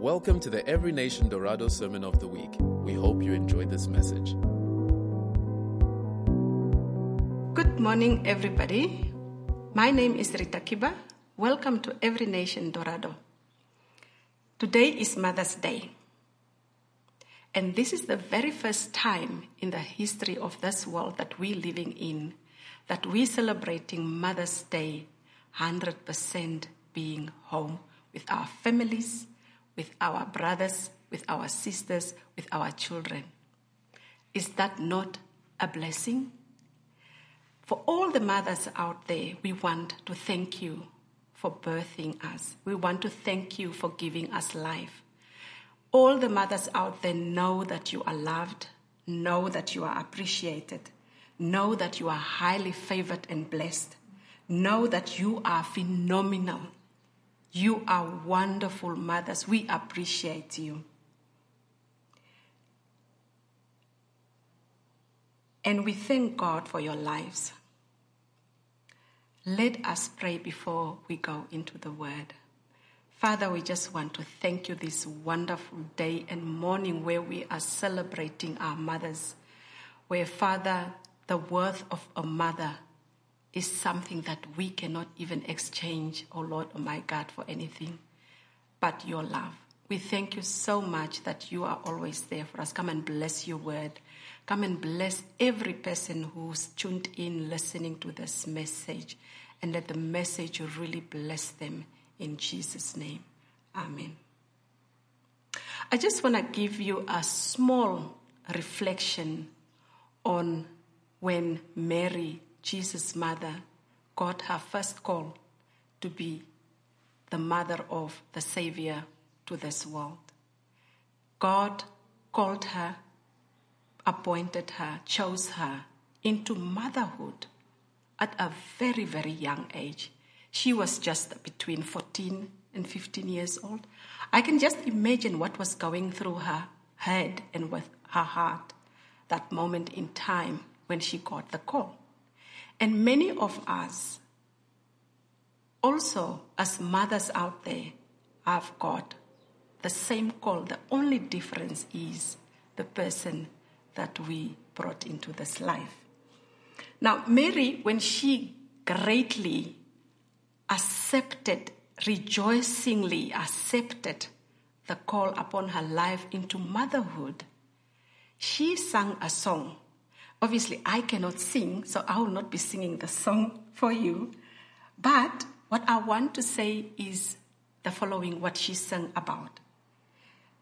Welcome to the Every Nation Dorado Sermon of the Week. We hope you enjoyed this message. Good morning, everybody. My name is Rita Kiba. Welcome to Every Nation Dorado. Today is Mother's Day. And this is the very first time in the history of this world that we're living in that we're celebrating Mother's Day 100% being home with our families, with our brothers, with our sisters, with our children. Is that not a blessing? For all the mothers out there, we want to thank you for birthing us. We want to thank you for giving us life. All the mothers out there know that you are loved, know that you are appreciated, know that you are highly favored and blessed, know that you are phenomenal. You are wonderful mothers. We appreciate you. And we thank God for your lives. Let us pray before we go into the word. Father, we just want to thank you this wonderful day and morning where we are celebrating our mothers. Where, Father, the worth of a mother is something that we cannot even exchange, oh Lord, oh my God, for anything but your love. We thank you so much that you are always there for us. Come and bless your word. Come and bless every person who's tuned in listening to this message. And let the message really bless them in Jesus' name. Amen. I just want to give you a small reflection on when Mary, Jesus' mother, got her first call to be the mother of the Savior to this world. God called her, appointed her, chose her into motherhood at a very, very young age. She was just between 14 and 15 years old. I can just imagine what was going through her head and with her heart that moment in time when she got the call. And many of us, also as mothers out there, have got the same call. The only difference is the person that we brought into this life. Now, Mary, when she greatly accepted, rejoicingly accepted the call upon her life into motherhood, she sang a song. Obviously, I cannot sing, so I will not be singing the song for you. But what I want to say is the following what she sang about.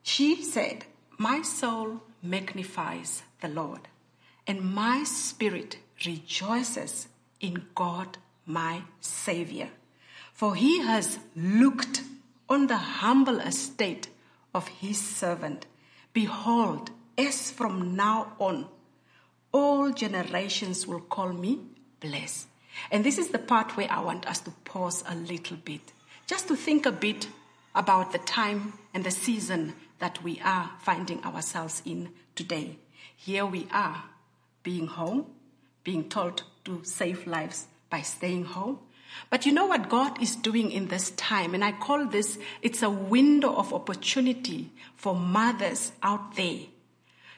She said, My soul magnifies the Lord, and my spirit rejoices in God my Savior. For he has looked on the humble estate of his servant. Behold, as from now on, all generations will call me blessed. And this is the part where I want us to pause a little bit, just to think a bit about the time and the season that we are finding ourselves in today. Here we are, being home, being told to save lives by staying home. But you know what God is doing in this time? And I call this, it's a window of opportunity for mothers out there.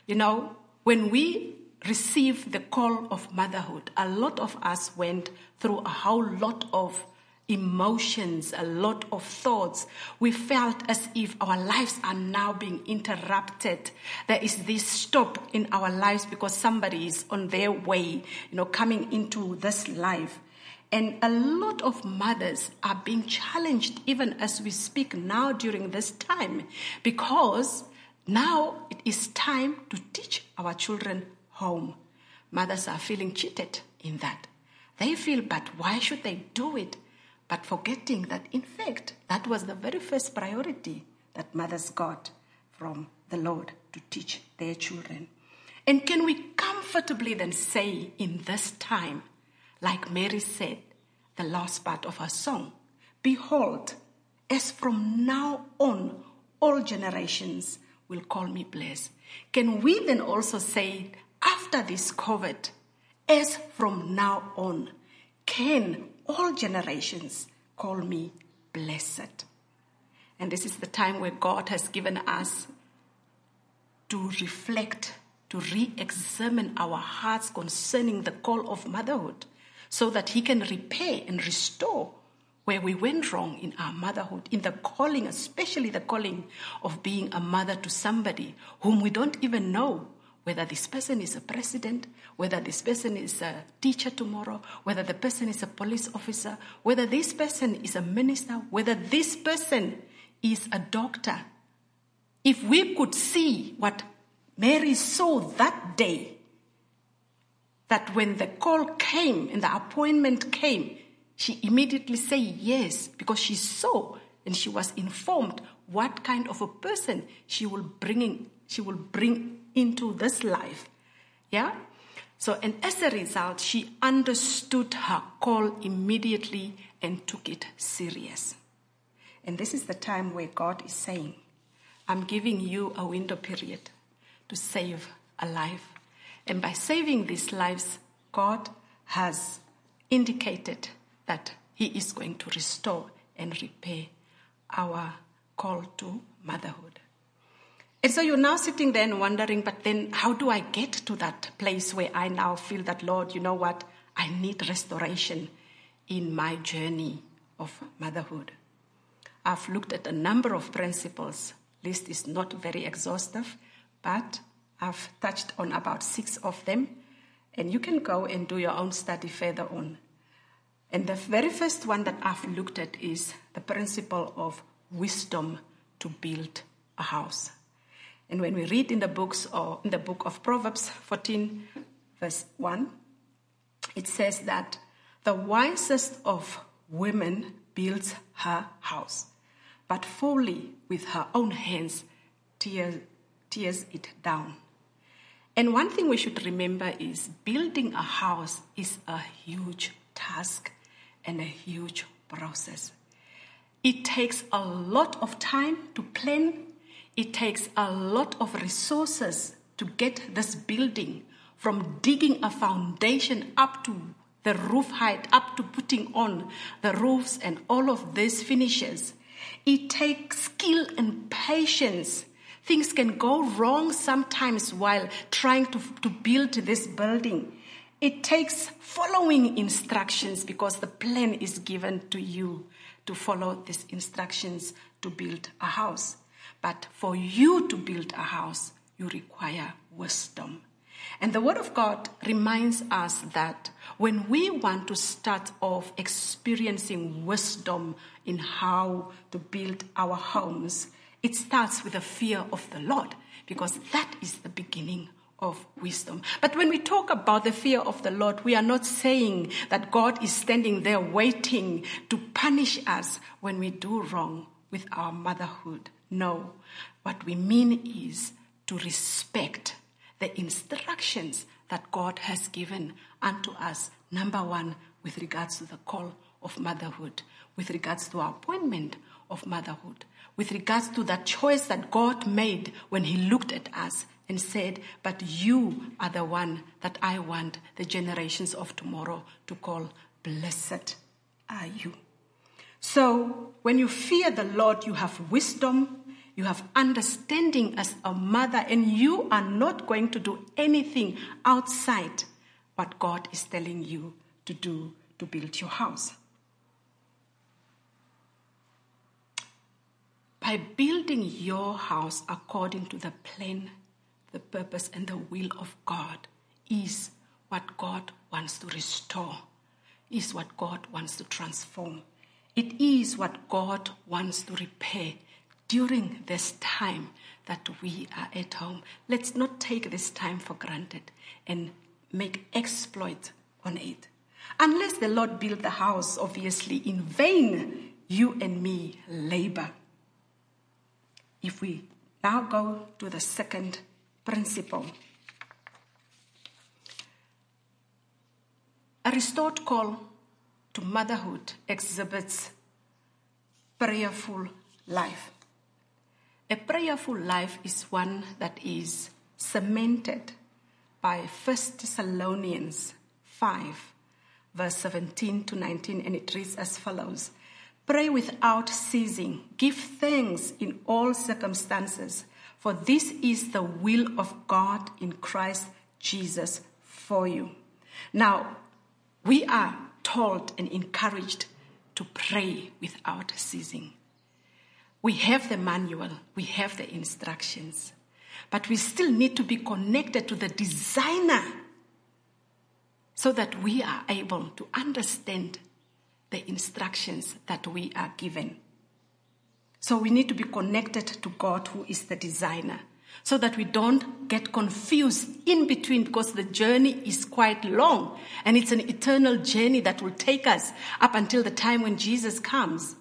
You know, when we received the call of motherhood, a lot of us went through a whole lot of emotions, a lot of thoughts. We felt as if our lives are now being interrupted. There is this stop in our lives because somebody is on their way, you know, coming into this life. And a lot of mothers are being challenged even as we speak now during this time because now it is time to teach our children home. Mothers are feeling cheated in that. They feel, but why should they do it? But forgetting that, in fact, that was the very first priority that mothers got from the Lord to teach their children. And can we comfortably then say in this time, like Mary said, the last part of her song, Behold, as from now on, all generations will call me blessed. Can we then also say, after this COVID, as from now on, can all generations call me blessed? And this is the time where God has given us to reflect, to re examine our hearts concerning the call of motherhood so that He can repair and restore where we went wrong in our motherhood, in the calling, especially the calling of being a mother to somebody whom we don't even know whether this person is a president, whether this person is a teacher tomorrow, whether the person is a police officer, whether this person is a minister, whether this person is a doctor. If we could see what Mary saw that day, that when the call came and the appointment came, she immediately said yes because she saw and she was informed what kind of a person she will bring she will bring into this life. Yeah? So and as a result, she understood her call immediately and took it serious. And this is the time where God is saying, I'm giving you a window period to save a life. And by saving these lives, God has indicated that He is going to restore and repair our call to motherhood. And so you're now sitting there and wondering, but then how do I get to that place where I now feel that, Lord, you know what? I need restoration in my journey of motherhood. I've looked at a number of principles. List is not very exhaustive, but I've touched on about six of them, and you can go and do your own study further on. And the very first one that I've looked at is the principle of wisdom to build a house. And when we read in the books or in the book of Proverbs 14, verse 1, it says that the wisest of women builds her house, but folly with her own hands tears, tears it down. And one thing we should remember is building a house is a huge task and a huge process. It takes a lot of time to plan, it takes a lot of resources to get this building from digging a foundation up to the roof height, up to putting on the roofs and all of these finishes. It takes skill and patience Things can go wrong sometimes while trying to, to build this building. It takes following instructions because the plan is given to you to follow these instructions to build a house. But for you to build a house, you require wisdom. And the Word of God reminds us that when we want to start off experiencing wisdom in how to build our homes, it starts with the fear of the Lord because that is the beginning of wisdom. But when we talk about the fear of the Lord, we are not saying that God is standing there waiting to punish us when we do wrong with our motherhood. No. What we mean is to respect the instructions that God has given unto us. Number one, with regards to the call of motherhood, with regards to our appointment of motherhood, with regards to that choice that God made when He looked at us and said, But you are the one that I want the generations of tomorrow to call blessed are you. So when you fear the Lord, you have wisdom, you have understanding as a mother, and you are not going to do anything outside what God is telling you to do to build your house. by building your house according to the plan, the purpose, and the will of God is what God wants to restore, is what God wants to transform. It is what God wants to repair during this time that we are at home. Let's not take this time for granted and make exploit on it. Unless the Lord built the house, obviously, in vain, you and me labor. If we now go to the second principle, a restored call to motherhood exhibits prayerful life. A prayerful life is one that is cemented by 1 Thessalonians 5, verse 17 to 19, and it reads as follows Pray without ceasing. Give thanks in all circumstances, for this is the will of God in Christ Jesus for you. Now, we are told and encouraged to pray without ceasing. We have the manual, we have the instructions, but we still need to be connected to the designer so that we are able to understand the instructions that we are given. So we need to be connected to God, who is the designer, so that we don't get confused in between because the journey is quite long and it's an eternal journey that will take us up until the time when Jesus comes.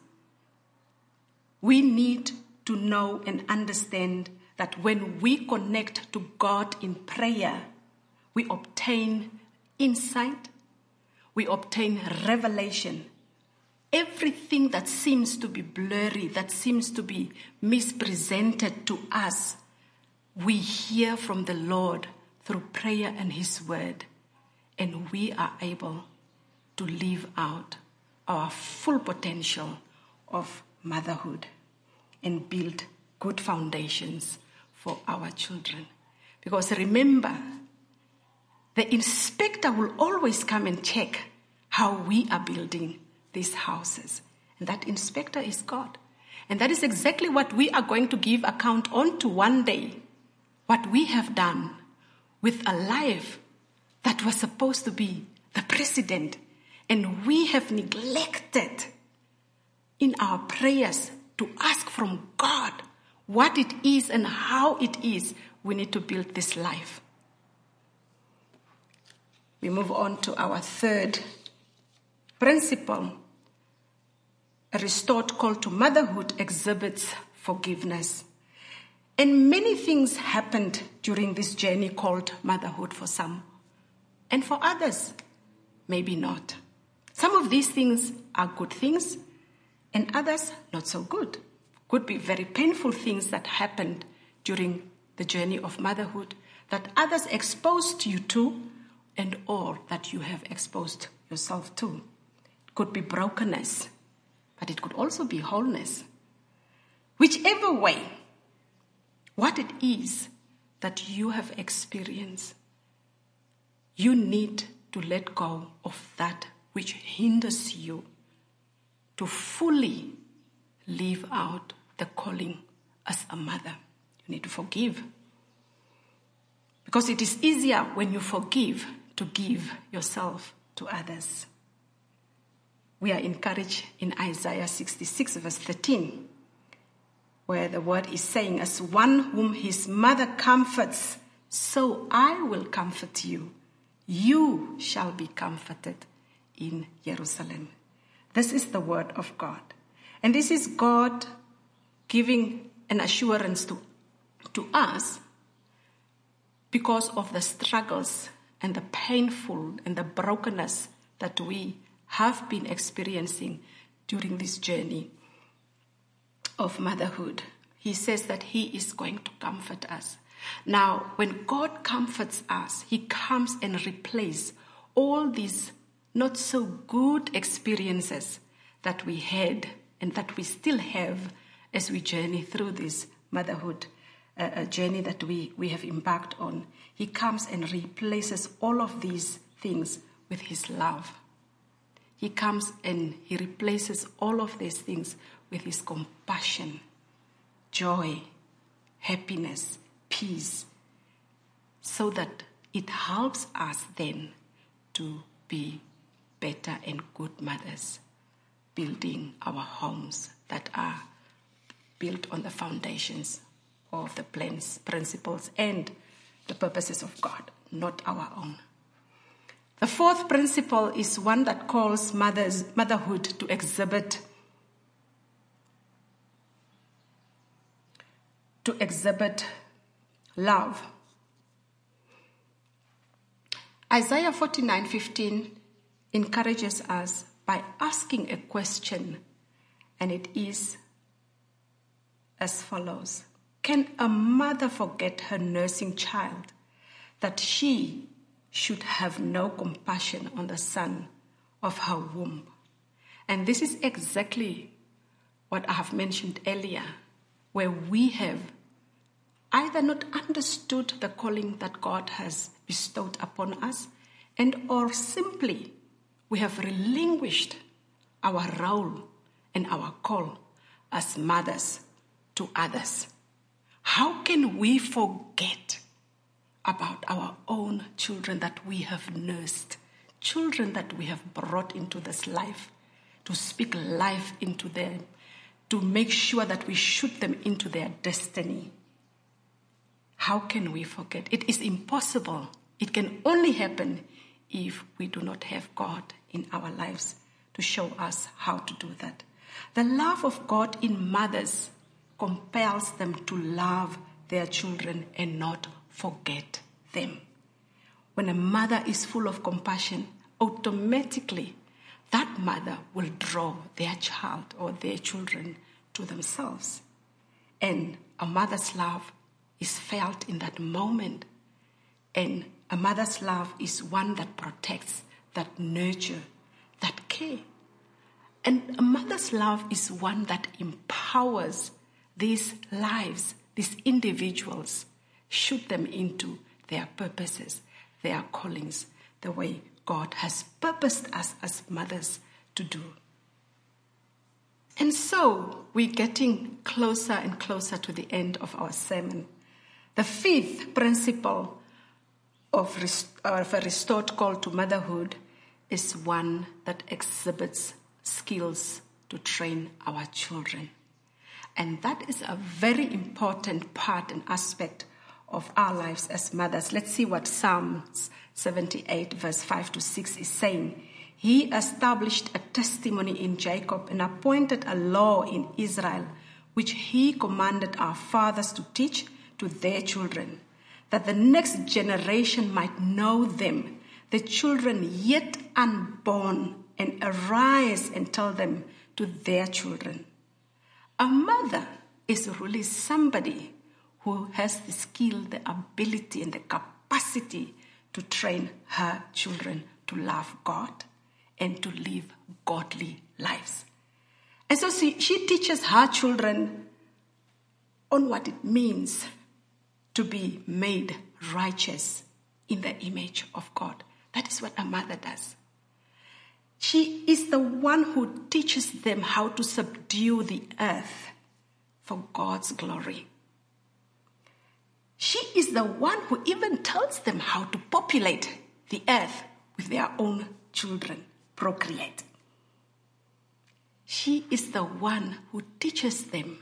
We need to know and understand that when we connect to God in prayer, we obtain insight, we obtain revelation. Everything that seems to be blurry, that seems to be mispresented to us, we hear from the Lord through prayer and His Word, and we are able to live out our full potential of motherhood and build good foundations for our children. Because remember, the inspector will always come and check how we are building these houses. And that inspector is God. And that is exactly what we are going to give account on to one day. What we have done with a life that was supposed to be the president. And we have neglected in our prayers to ask from God what it is and how it is we need to build this life. We move on to our third principle. A restored call to motherhood exhibits forgiveness. And many things happened during this journey called motherhood for some. And for others, maybe not. Some of these things are good things, and others not so good. Could be very painful things that happened during the journey of motherhood that others exposed you to and all that you have exposed yourself to. It could be brokenness, but it could also be wholeness. Whichever way, what it is that you have experienced, you need to let go of that which hinders you to fully live out the calling as a mother. You need to forgive. Because it is easier when you forgive to give yourself to others. We are encouraged in Isaiah 66, verse 13, where the word is saying, As one whom his mother comforts, so I will comfort you. You shall be comforted in Jerusalem. This is the word of God. And this is God giving an assurance to, to us because of the struggles and the painful and the brokenness that we have been experiencing during this journey of motherhood. He says that He is going to comfort us. Now, when God comforts us, He comes and replaces all these not so good experiences that we had and that we still have as we journey through this motherhood uh, journey that we, we have embarked on. He comes and replaces all of these things with His love. He comes and He replaces all of these things with His compassion, joy, happiness, peace, so that it helps us then to be better and good mothers, building our homes that are built on the foundations of the plans, principles, and the purposes of God, not our own. The fourth principle is one that calls mothers, motherhood to exhibit to exhibit love. Isaiah 49:15 encourages us by asking a question and it is as follows can a mother forget her nursing child that she should have no compassion on the son of her womb? And this is exactly what I have mentioned earlier, where we have either not understood the calling that God has bestowed upon us, and or simply we have relinquished our role and our call as mothers to others. How can we forget about our own children that we have nursed, children that we have brought into this life, to speak life into them, to make sure that we shoot them into their destiny? How can we forget? It is impossible. It can only happen if we do not have God in our lives to show us how to do that. The love of God in mothers compels them to love their children and not forget them. When a mother is full of compassion, automatically that mother will draw their child or their children to themselves. And a mother's love is felt in that moment. And a mother's love is one that protects, that nurture, that care. And a mother's love is one that empowers these lives, these individuals, shoot them into their purposes, their callings, the way God has purposed us as mothers to do. And so we're getting closer and closer to the end of our sermon. The fifth principle of, rest- of a restored call to motherhood is one that exhibits skills to train our children. And that is a very important part and aspect of our lives as mothers. Let's see what Psalms 78, verse 5 to 6 is saying. He established a testimony in Jacob and appointed a law in Israel, which he commanded our fathers to teach to their children, that the next generation might know them, the children yet unborn, and arise and tell them to their children. A mother is really somebody who has the skill, the ability, and the capacity to train her children to love God and to live godly lives. And so she, she teaches her children on what it means to be made righteous in the image of God. That is what a mother does. She is the one who teaches them how to subdue the earth for God's glory. She is the one who even tells them how to populate the earth with their own children, procreate. She is the one who teaches them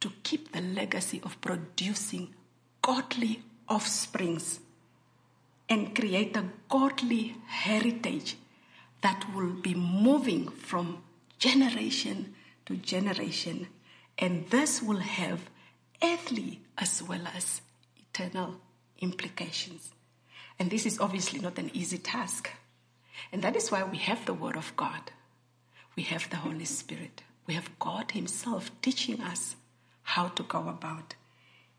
to keep the legacy of producing godly offsprings and create a godly heritage that will be moving from generation to generation. And this will have earthly as well as eternal implications. And this is obviously not an easy task. And that is why we have the Word of God. We have the Holy Spirit. We have God Himself teaching us how to go about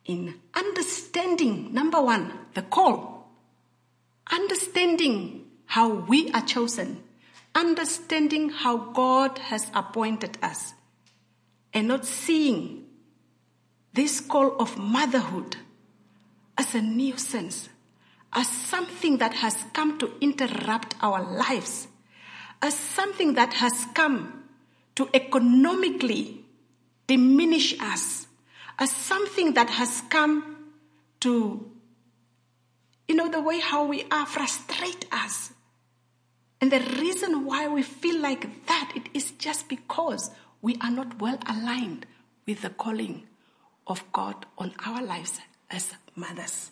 in understanding, number one, the call, understanding how we are chosen, understanding how God has appointed us, and not seeing this call of motherhood as a nuisance, as something that has come to interrupt our lives, as something that has come to economically diminish us, as something that has come to, you know, the way how we are frustrate us. And the reason why we feel like that, it is just because we are not well aligned with the calling of God on our lives as mothers.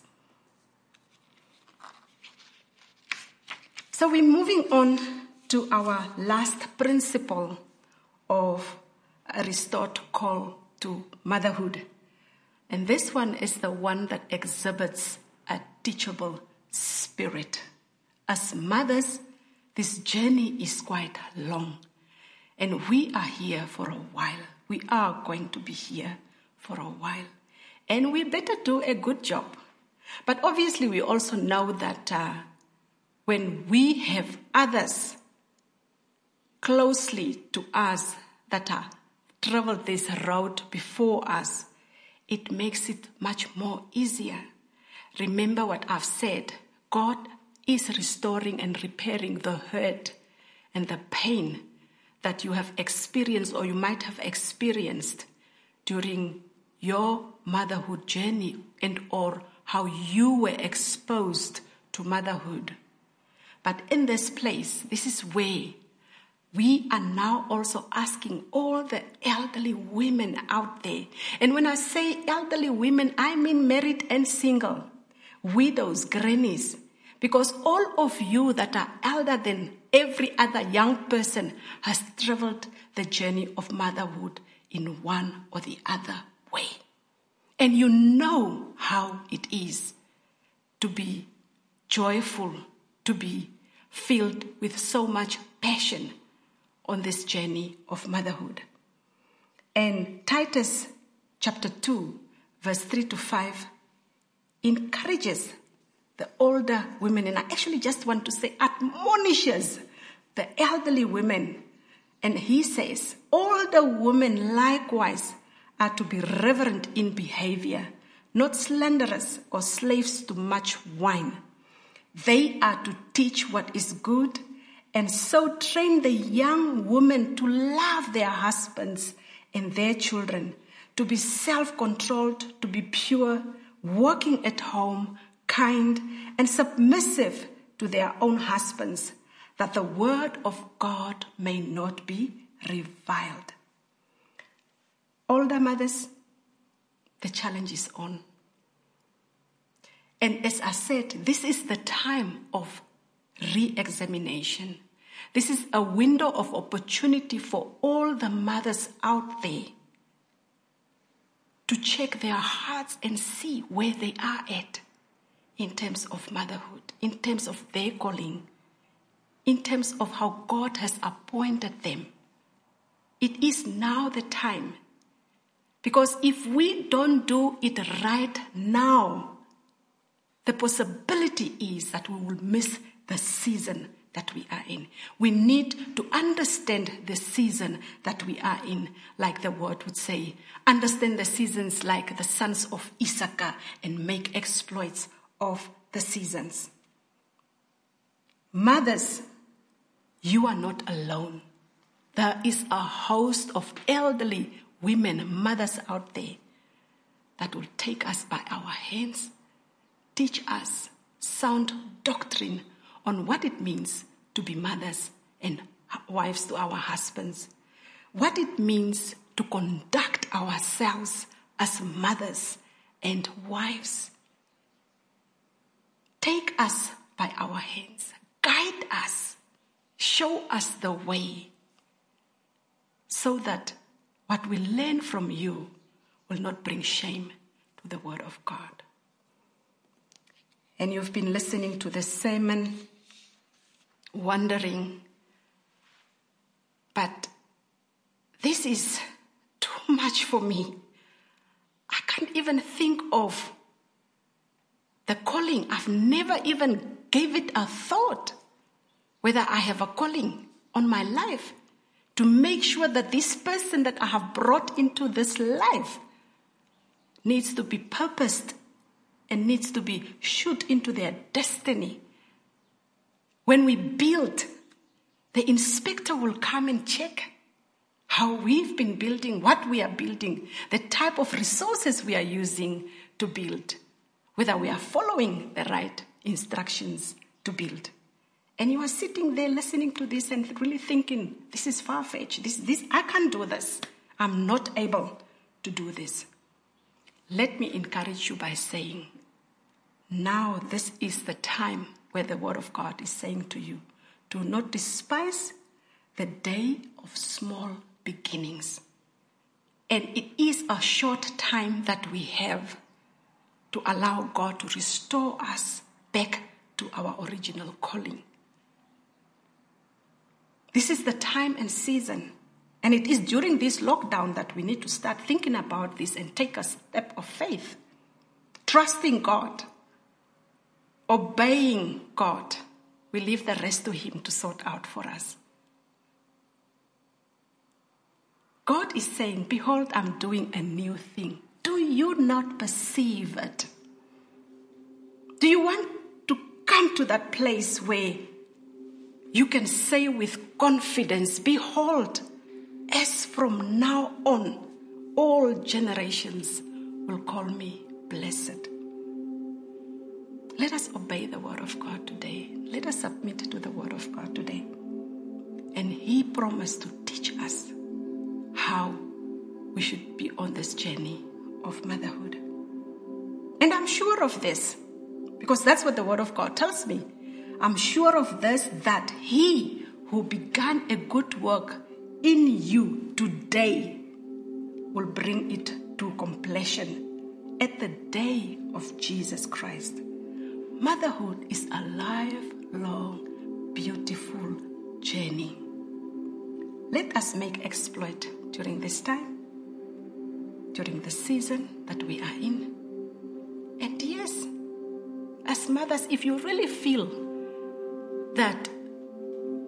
So we're moving on to our last principle of a restored call to motherhood. And this one is the one that exhibits a teachable spirit. As mothers, this journey is quite long. And we are here for a while. We are going to be here for a while. And we better do a good job. But obviously, we also know that uh, when we have others closely to us that are traveled this road before us, it makes it much more easier. Remember what I've said God is restoring and repairing the hurt and the pain that you have experienced or you might have experienced during your motherhood journey and or how you were exposed to motherhood. But in this place, this is where we are now also asking all the elderly women out there. And when I say elderly women, I mean married and single, widows, grannies, because all of you that are elder than every other young person has traveled the journey of motherhood in one or the other way. And you know how it is to be joyful, to be filled with so much passion on this journey of motherhood. And Titus chapter 2, verse 3 to 5 encourages the older women, and I actually just want to say admonishes the elderly women. And he says, older women likewise are to be reverent in behavior, not slanderous or slaves to much wine. They are to teach what is good and so train the young women to love their husbands and their children, to be self controlled, to be pure, working at home, kind, and submissive to their own husbands, that the word of God may not be reviled. Older mothers, the challenge is on. And as I said, this is the time of re examination. This is a window of opportunity for all the mothers out there to check their hearts and see where they are at in terms of motherhood, in terms of their calling, in terms of how God has appointed them. It is now the time. Because if we don't do it right now, the possibility is that we will miss the season that we are in. We need to understand the season that we are in, like the word would say. Understand the seasons like the sons of Issachar and make exploits of the seasons. Mothers, you are not alone. There is a host of elderly women, mothers out there that will take us by our hands, teach us sound doctrine on what it means to be mothers and wives to our husbands, what it means to conduct ourselves as mothers and wives. Take us by our hands, guide us, show us the way, so that what we learn from you will not bring shame to the Word of God. And you've been listening to the sermon, wondering, but this is too much for me. I can't even think of the calling, I've never even gave it a thought whether I have a calling on my life to make sure that this person that I have brought into this life needs to be purposed and needs to be shoot into their destiny. When we build, the inspector will come and check how we've been building, what we are building, the type of resources we are using to build whether we are following the right instructions to build. And you are sitting there listening to this and really thinking, this is far fetched. This, this, I can't do this. I'm not able to do this. Let me encourage you by saying, now this is the time where the Word of God is saying to you, do not despise the day of small beginnings. And it is a short time that we have to allow God to restore us back to our original calling. This is the time and season. And it is during this lockdown that we need to start thinking about this and take a step of faith, trusting God, obeying God. We leave the rest to Him to sort out for us. God is saying, Behold, I'm doing a new thing. Do you not perceive it? Do you want to come to that place where you can say with confidence, Behold, as from now on, all generations will call me blessed. Let us obey the word of God today. Let us submit to the word of God today. And He promised to teach us how we should be on this journey of motherhood. And I'm sure of this because that's what the word of God tells me. I'm sure of this that He who began a good work in you today will bring it to completion at the day of Jesus Christ. Motherhood is a lifelong, beautiful journey. Let us make exploit during this time, during the season that we are in. And yes, as mothers, if you really feel that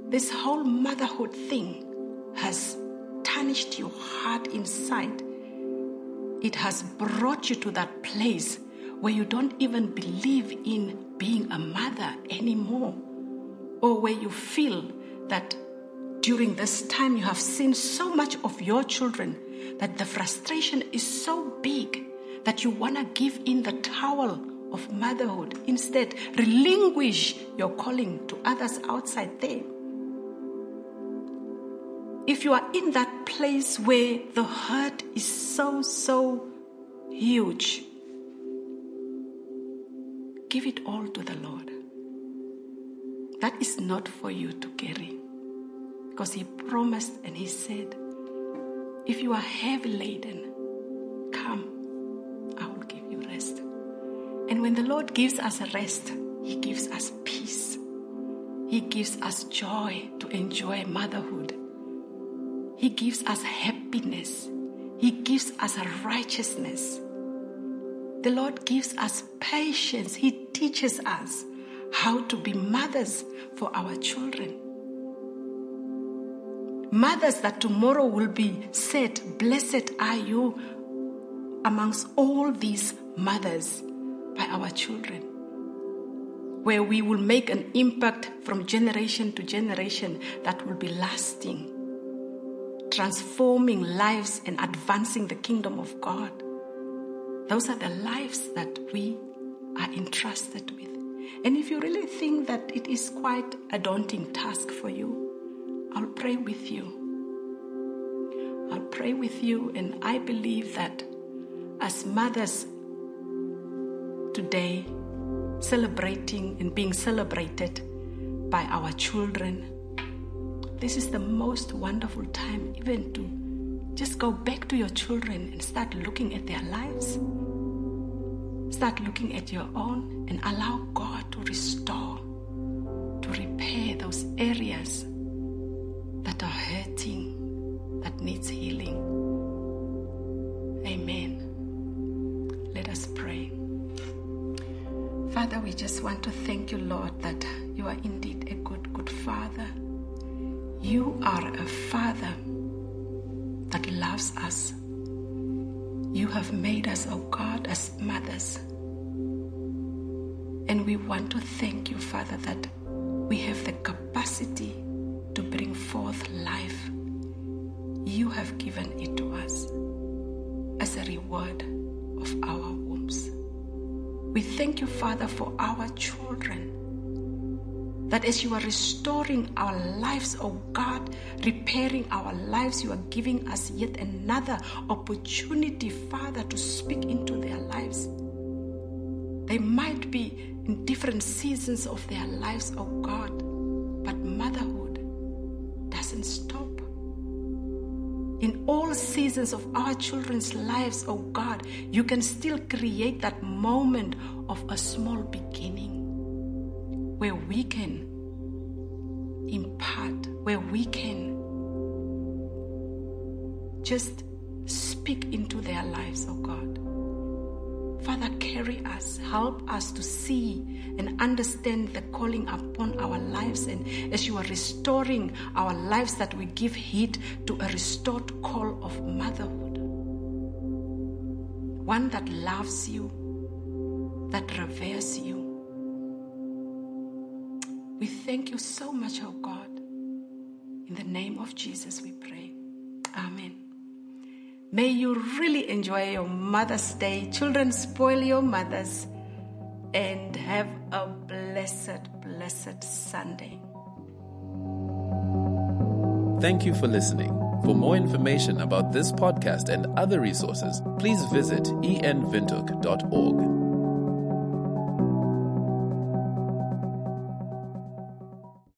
this whole motherhood thing has tarnished your heart inside, it has brought you to that place where you don't even believe in being a mother anymore, or where you feel that during this time you have seen so much of your children that the frustration is so big that you want to give in the towel of motherhood. Instead, relinquish your calling to others outside there. If you are in that place where the hurt is so, so huge, give it all to the Lord. That is not for you to carry. Because He promised and He said, If you are heavy laden, come, I will give you rest. And when the Lord gives us rest, He gives us peace. He gives us joy to enjoy motherhood. He gives us happiness. He gives us righteousness. The Lord gives us patience. He teaches us how to be mothers for our children. Mothers that tomorrow will be said, Blessed are you amongst all these mothers by our children. Where we will make an impact from generation to generation that will be lasting, transforming lives and advancing the kingdom of God. Those are the lives that we are entrusted with. And if you really think that it is quite a daunting task for you, I'll pray with you. I'll pray with you, and I believe that as mothers today, celebrating and being celebrated by our children, this is the most wonderful time, even to just go back to your children and start looking at their lives. Start looking at your own and allow God to restore, to repair those areas that are hurting, that needs healing. Amen. Let us pray. Father, we just want to thank you, Lord, that you are indeed a good, good Father. You are a Father that loves us. You have made us, oh God, as mothers. And we want to thank you, Father, that we have the capacity to bring forth life. You have given it to us as a reward of our wombs. We thank you, Father, for our children. That as you are restoring our lives, oh God, repairing our lives, you are giving us yet another opportunity, Father, to speak into their lives. They might be in different seasons of their lives, oh God, but motherhood doesn't stop. In all seasons of our children's lives, oh God, you can still create that moment of a small beginning where we can impart, where we can just speak into their lives, oh God. Father, carry us. Help us to see and understand the calling upon our lives. And as you are restoring our lives, that we give heed to a restored call of motherhood. One that loves you, that reveres you. We thank you so much, oh God. In the name of Jesus, we pray. Amen. May you really enjoy your Mother's Day. Children, spoil your mothers and have a blessed, blessed Sunday. Thank you for listening. For more information about this podcast and other resources, please visit envintook.org.